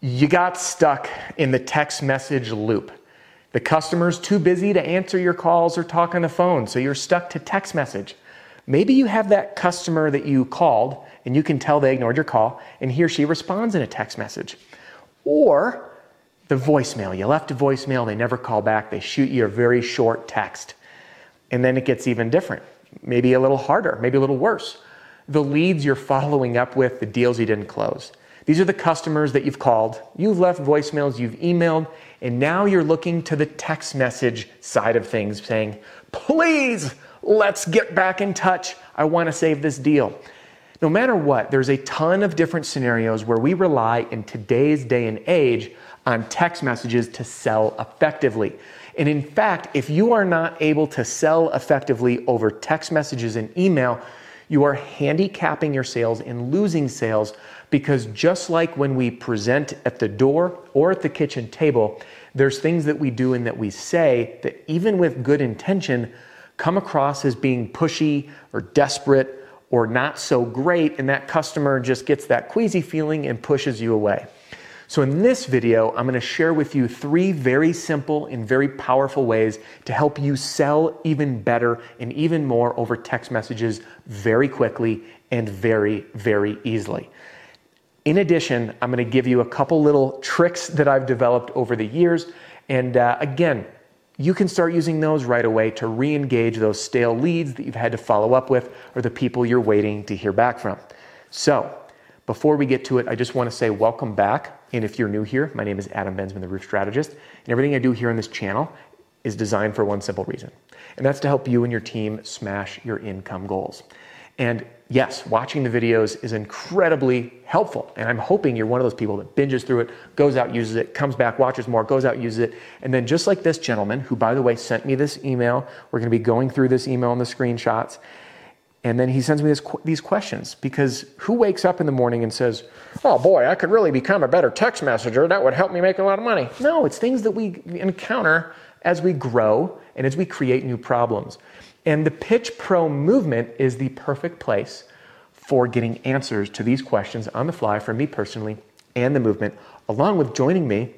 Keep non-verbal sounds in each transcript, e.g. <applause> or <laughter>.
You got stuck in the text message loop. The customer's too busy to answer your calls or talk on the phone, so you're stuck to text message. Maybe you have that customer that you called and you can tell they ignored your call, and he or she responds in a text message. Or the voicemail. You left a voicemail, they never call back, they shoot you a very short text. And then it gets even different, maybe a little harder, maybe a little worse. The leads you're following up with, the deals you didn't close. These are the customers that you've called, you've left voicemails, you've emailed, and now you're looking to the text message side of things saying, please, let's get back in touch. I want to save this deal. No matter what, there's a ton of different scenarios where we rely in today's day and age on text messages to sell effectively. And in fact, if you are not able to sell effectively over text messages and email, you are handicapping your sales and losing sales because just like when we present at the door or at the kitchen table, there's things that we do and that we say that even with good intention come across as being pushy or desperate or not so great, and that customer just gets that queasy feeling and pushes you away. So, in this video, I'm going to share with you three very simple and very powerful ways to help you sell even better and even more over text messages very quickly and very, very easily. In addition, I'm going to give you a couple little tricks that I've developed over the years. And uh, again, you can start using those right away to re engage those stale leads that you've had to follow up with or the people you're waiting to hear back from. So, before we get to it, I just want to say welcome back. And if you're new here, my name is Adam Bensman, the Roof Strategist. And everything I do here on this channel is designed for one simple reason, and that's to help you and your team smash your income goals. And yes, watching the videos is incredibly helpful. And I'm hoping you're one of those people that binges through it, goes out, uses it, comes back, watches more, goes out, uses it. And then just like this gentleman, who by the way sent me this email, we're going to be going through this email and the screenshots. And then he sends me this, these questions because who wakes up in the morning and says, Oh boy, I could really become a better text messenger. That would help me make a lot of money. No, it's things that we encounter as we grow and as we create new problems. And the Pitch Pro movement is the perfect place for getting answers to these questions on the fly for me personally and the movement, along with joining me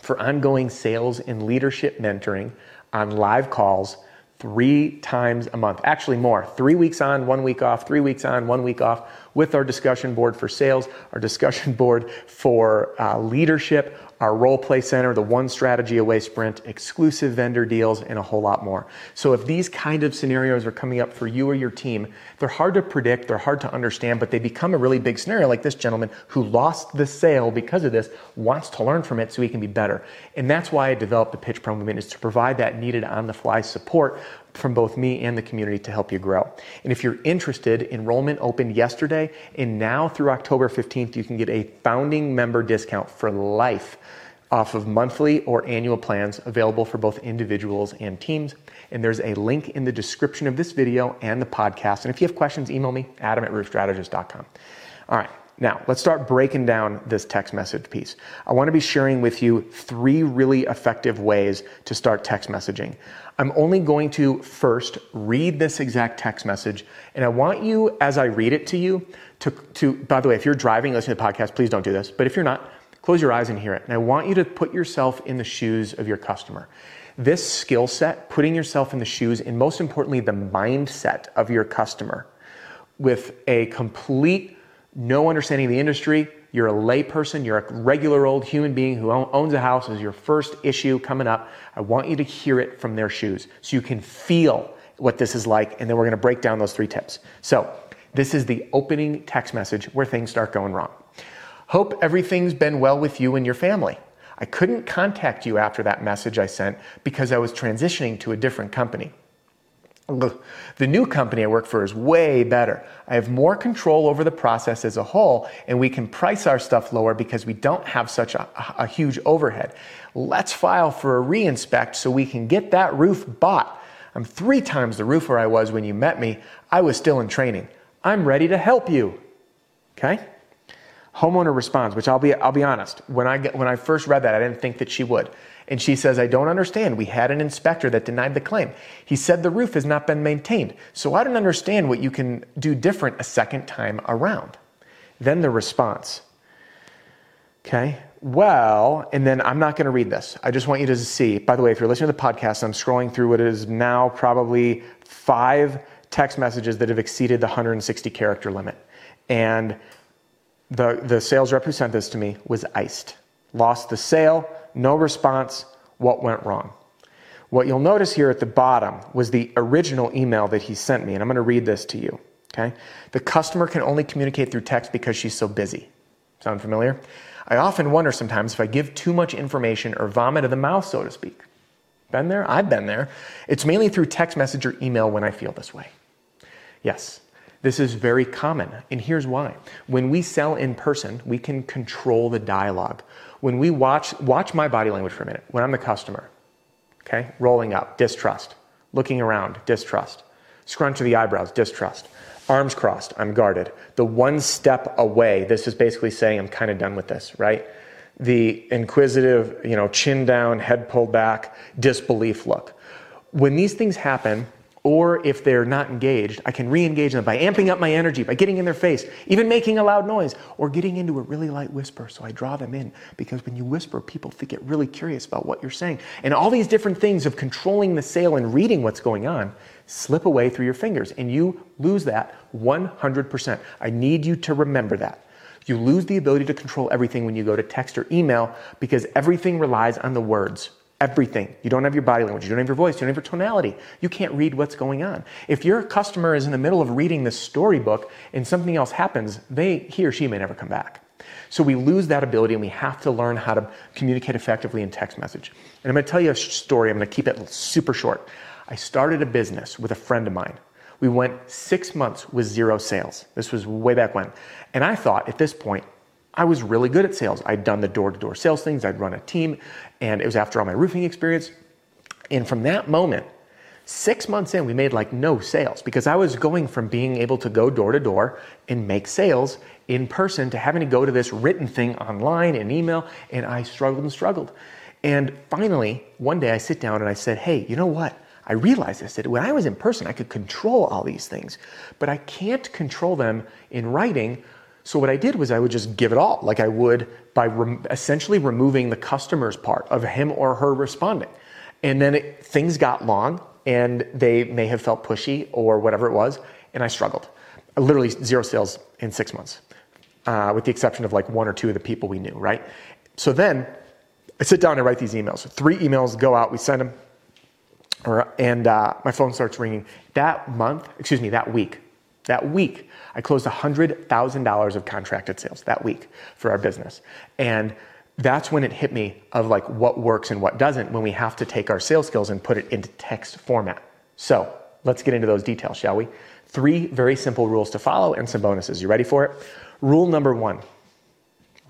for ongoing sales and leadership mentoring on live calls three times a month. Actually, more. Three weeks on, one week off, three weeks on, one week off, with our discussion board for sales, our discussion <laughs> board for uh, leadership, our role play center, the one strategy away sprint, exclusive vendor deals, and a whole lot more. So if these kind of scenarios are coming up for you or your team, they're hard to predict, they're hard to understand, but they become a really big scenario like this gentleman who lost the sale because of this, wants to learn from it so he can be better. And that's why I developed the Pitch Pro movement is to provide that needed on the fly support from both me and the community to help you grow. And if you're interested, enrollment opened yesterday, and now through October 15th, you can get a founding member discount for life off of monthly or annual plans available for both individuals and teams. And there's a link in the description of this video and the podcast. And if you have questions, email me, adam at roofstrategist.com. All right. Now, let's start breaking down this text message piece. I want to be sharing with you three really effective ways to start text messaging. I'm only going to first read this exact text message, and I want you, as I read it to you, to, to by the way, if you're driving, listening to the podcast, please don't do this. But if you're not, close your eyes and hear it. And I want you to put yourself in the shoes of your customer. This skill set, putting yourself in the shoes, and most importantly, the mindset of your customer with a complete no understanding of the industry, You're a layperson, you're a regular old human being who owns a house, is your first issue coming up. I want you to hear it from their shoes so you can feel what this is like, and then we're gonna break down those three tips. So, this is the opening text message where things start going wrong. Hope everything's been well with you and your family. I couldn't contact you after that message I sent because I was transitioning to a different company. The new company I work for is way better. I have more control over the process as a whole, and we can price our stuff lower because we don't have such a, a huge overhead. Let's file for a reinspect so we can get that roof bought. I'm three times the roofer I was when you met me. I was still in training. I'm ready to help you. Okay? Homeowner responds, which I'll be, I'll be honest, when I, get, when I first read that, I didn't think that she would. And she says, I don't understand. We had an inspector that denied the claim. He said the roof has not been maintained. So I don't understand what you can do different a second time around. Then the response. Okay, well, and then I'm not going to read this. I just want you to see. By the way, if you're listening to the podcast, I'm scrolling through what is now probably five text messages that have exceeded the 160 character limit. And the, the sales rep who sent this to me was iced. Lost the sale, no response. What went wrong? What you'll notice here at the bottom was the original email that he sent me, and I'm going to read this to you. Okay? The customer can only communicate through text because she's so busy. Sound familiar? I often wonder sometimes if I give too much information or vomit of the mouth, so to speak. Been there? I've been there. It's mainly through text message or email when I feel this way. Yes, this is very common, and here's why. When we sell in person, we can control the dialogue. When we watch, watch my body language for a minute, when I'm the customer, okay, rolling up, distrust, looking around, distrust, scrunch of the eyebrows, distrust, arms crossed, I'm guarded. The one step away, this is basically saying I'm kind of done with this, right? The inquisitive, you know, chin down, head pulled back, disbelief look. When these things happen, or if they're not engaged, I can re engage them by amping up my energy, by getting in their face, even making a loud noise, or getting into a really light whisper so I draw them in. Because when you whisper, people get really curious about what you're saying. And all these different things of controlling the sale and reading what's going on slip away through your fingers, and you lose that 100%. I need you to remember that. You lose the ability to control everything when you go to text or email because everything relies on the words. Everything. You don't have your body language. You don't have your voice. You don't have your tonality. You can't read what's going on. If your customer is in the middle of reading this storybook and something else happens, they, he or she may never come back. So we lose that ability and we have to learn how to communicate effectively in text message. And I'm going to tell you a story. I'm going to keep it super short. I started a business with a friend of mine. We went six months with zero sales. This was way back when. And I thought at this point, I was really good at sales. I'd done the door to door sales things, I'd run a team, and it was after all my roofing experience. And from that moment, six months in, we made like no sales because I was going from being able to go door to door and make sales in person to having to go to this written thing online and email. And I struggled and struggled. And finally, one day I sit down and I said, Hey, you know what? I realized I said, when I was in person, I could control all these things, but I can't control them in writing so what I did was I would just give it all, like I would by re- essentially removing the customer's part of him or her responding. And then it, things got long and they may have felt pushy or whatever it was, and I struggled. Literally zero sales in six months, uh, with the exception of like one or two of the people we knew, right? So then I sit down and write these emails. Three emails go out, we send them, and uh, my phone starts ringing. That month, excuse me, that week, that week, I closed $100,000 of contracted sales that week for our business. And that's when it hit me of like what works and what doesn't when we have to take our sales skills and put it into text format. So let's get into those details, shall we? Three very simple rules to follow and some bonuses. You ready for it? Rule number one.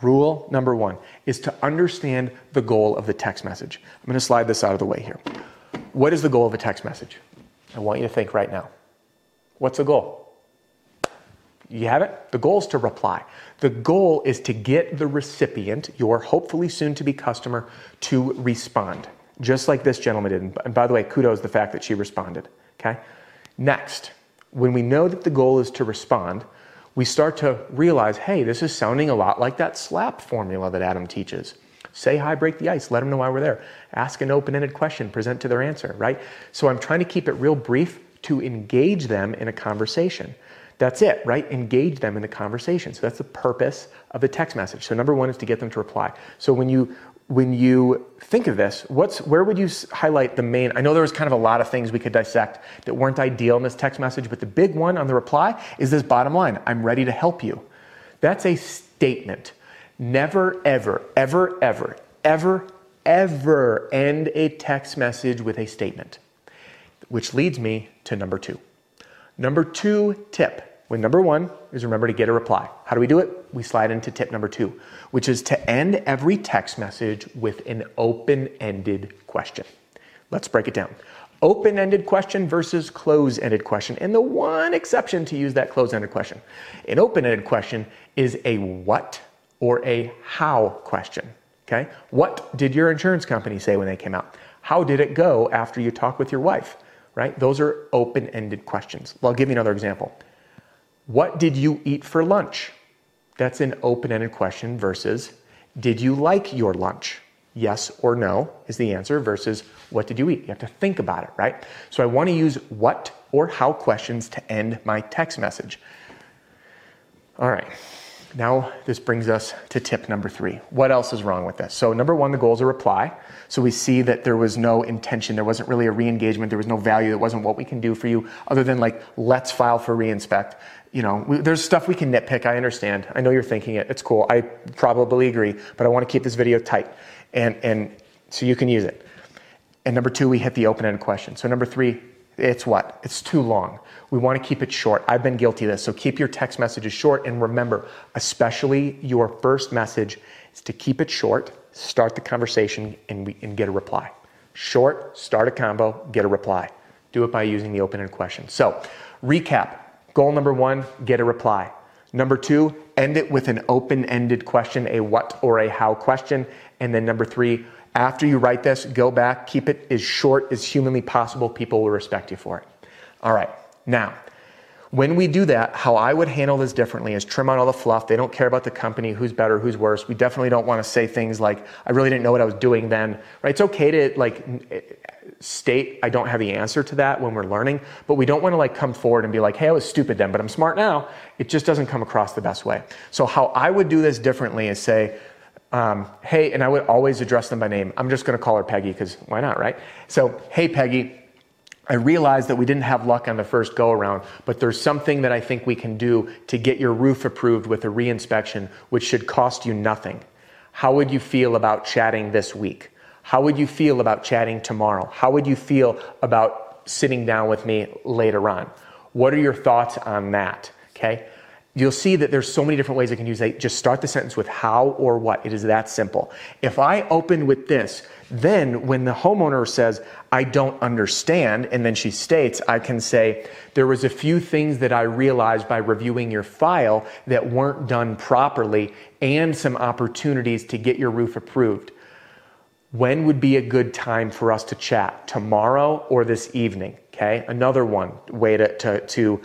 Rule number one is to understand the goal of the text message. I'm going to slide this out of the way here. What is the goal of a text message? I want you to think right now. What's the goal? You have it? The goal is to reply. The goal is to get the recipient, your hopefully soon to be customer, to respond, just like this gentleman did. And by the way, kudos the fact that she responded. Okay? Next, when we know that the goal is to respond, we start to realize hey, this is sounding a lot like that SLAP formula that Adam teaches. Say hi, break the ice, let them know why we're there. Ask an open ended question, present to their answer, right? So I'm trying to keep it real brief to engage them in a conversation. That's it, right? Engage them in the conversation. So that's the purpose of the text message. So number one is to get them to reply. So when you when you think of this, what's where would you highlight the main? I know there was kind of a lot of things we could dissect that weren't ideal in this text message, but the big one on the reply is this bottom line: "I'm ready to help you." That's a statement. Never, ever, ever, ever, ever, ever end a text message with a statement, which leads me to number two. Number two tip when number one is remember to get a reply. How do we do it? We slide into tip number two, which is to end every text message with an open ended question. Let's break it down. Open ended question versus close ended question. And the one exception to use that close ended question an open ended question is a what or a how question. Okay? What did your insurance company say when they came out? How did it go after you talked with your wife? Right? Those are open ended questions. Well, I'll give you another example. What did you eat for lunch? That's an open ended question versus Did you like your lunch? Yes or no is the answer versus What did you eat? You have to think about it, right? So I want to use what or how questions to end my text message. All right. Now, this brings us to tip number three. What else is wrong with this? So, number one, the goal is a reply. So, we see that there was no intention, there wasn't really a re engagement, there was no value, it wasn't what we can do for you, other than like, let's file for re-inspect. You know, we, there's stuff we can nitpick, I understand. I know you're thinking it, it's cool. I probably agree, but I want to keep this video tight and, and so you can use it. And number two, we hit the open ended question. So, number three, it's what? It's too long. We want to keep it short. I've been guilty of this. So keep your text messages short. And remember, especially your first message, is to keep it short, start the conversation, and, we, and get a reply. Short, start a combo, get a reply. Do it by using the open ended question. So, recap goal number one, get a reply. Number two, end it with an open ended question, a what or a how question. And then number three, after you write this, go back, keep it as short as humanly possible. People will respect you for it. All right, now, when we do that, how I would handle this differently is trim out all the fluff. They don't care about the company, who's better, who's worse. We definitely don't want to say things like, I really didn't know what I was doing then, right? It's okay to like eh, state I don't have the answer to that when we're learning, but we don't want to like come forward and be like, hey, I was stupid then, but I'm smart now. It just doesn't come across the best way. So how I would do this differently is say, um, hey, and I would always address them by name. I'm just going to call her Peggy because why not, right? So, hey, Peggy, I realized that we didn't have luck on the first go around, but there's something that I think we can do to get your roof approved with a reinspection, which should cost you nothing. How would you feel about chatting this week? How would you feel about chatting tomorrow? How would you feel about sitting down with me later on? What are your thoughts on that? Okay you'll see that there's so many different ways I can use it. Just start the sentence with how or what. It is that simple. If I open with this, then when the homeowner says, I don't understand, and then she states, I can say, there was a few things that I realized by reviewing your file that weren't done properly and some opportunities to get your roof approved. When would be a good time for us to chat? Tomorrow or this evening? Okay. Another one way to, to, to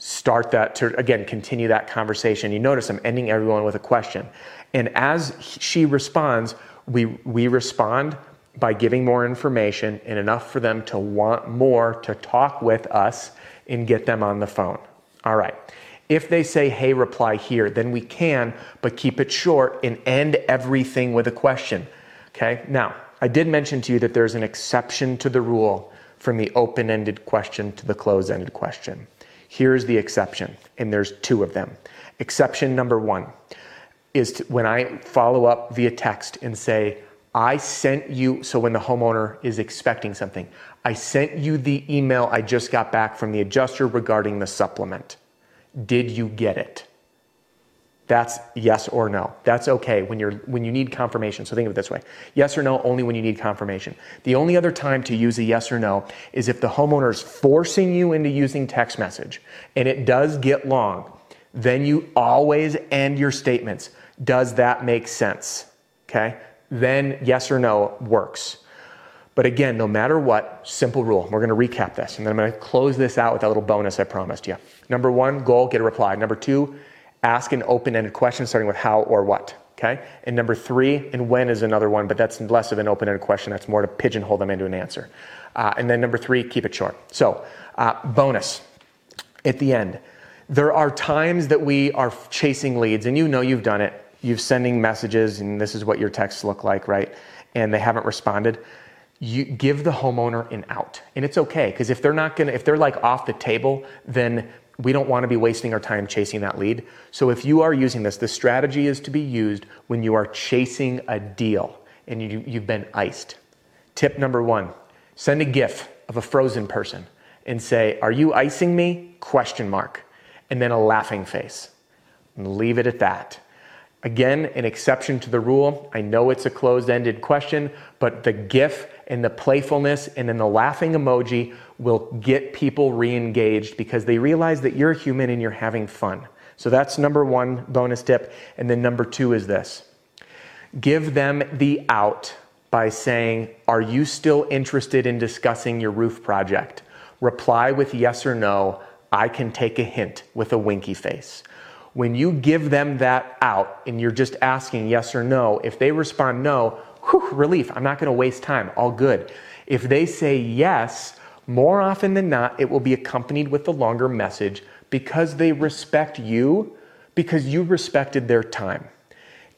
start that to again continue that conversation. You notice i'm ending everyone with a question. And as she responds we we respond by giving more information and enough for them to want more to talk with us and get them on the phone. All right. If they say hey reply here then we can but keep it short and end everything with a question. Okay? Now i did mention to you that there's an exception to the rule from the open-ended question to the closed-ended question Here's the exception, and there's two of them. Exception number one is to, when I follow up via text and say, I sent you, so when the homeowner is expecting something, I sent you the email I just got back from the adjuster regarding the supplement. Did you get it? That's yes or no. That's okay when you're when you need confirmation. So think of it this way. Yes or no only when you need confirmation. The only other time to use a yes or no is if the homeowner is forcing you into using text message and it does get long, then you always end your statements. Does that make sense? Okay? Then yes or no works. But again, no matter what, simple rule. We're going to recap this and then I'm going to close this out with that little bonus I promised you. Number 1, goal, get a reply. Number 2, ask an open-ended question starting with how or what. Okay. And number three, and when is another one, but that's less of an open-ended question. That's more to pigeonhole them into an answer. Uh, and then number three, keep it short. So, uh, bonus at the end. There are times that we are chasing leads, and you know you've done it. You've sending messages, and this is what your texts look like, right? And they haven't responded. You give the homeowner an out, and it's okay because if they're not gonna, if they're like off the table, then we don't want to be wasting our time chasing that lead. So if you are using this, the strategy is to be used when you are chasing a deal and you, you've been iced. Tip number one: send a GIF of a frozen person and say, "Are you icing me?" Question mark and then a laughing face. And leave it at that. Again, an exception to the rule. I know it's a closed ended question, but the GIF and the playfulness and then the laughing emoji will get people re engaged because they realize that you're human and you're having fun. So that's number one bonus tip. And then number two is this give them the out by saying, Are you still interested in discussing your roof project? Reply with yes or no. I can take a hint with a winky face. When you give them that out and you're just asking yes or no, if they respond no, whew, relief, I'm not to waste time, all good. If they say yes, more often than not, it will be accompanied with a longer message because they respect you, because you respected their time.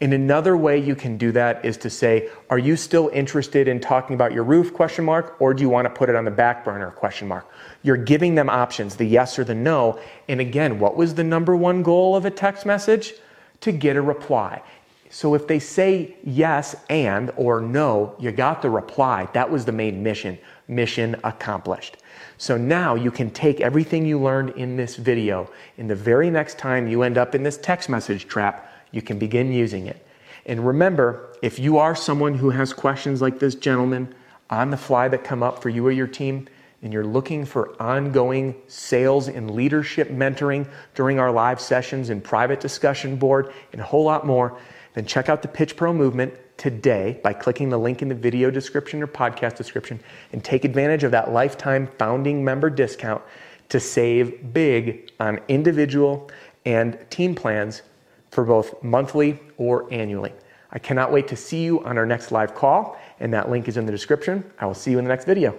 And another way you can do that is to say, are you still interested in talking about your roof question mark or do you want to put it on the back burner question mark? You're giving them options, the yes or the no. And again, what was the number one goal of a text message? To get a reply. So if they say yes and or no, you got the reply. That was the main mission. Mission accomplished. So now you can take everything you learned in this video, and the very next time you end up in this text message trap, you can begin using it. And remember, if you are someone who has questions like this gentleman on the fly that come up for you or your team, and you're looking for ongoing sales and leadership mentoring during our live sessions and private discussion board and a whole lot more, then check out the Pitch Pro movement today by clicking the link in the video description or podcast description and take advantage of that lifetime founding member discount to save big on individual and team plans for both monthly or annually. I cannot wait to see you on our next live call, and that link is in the description. I will see you in the next video.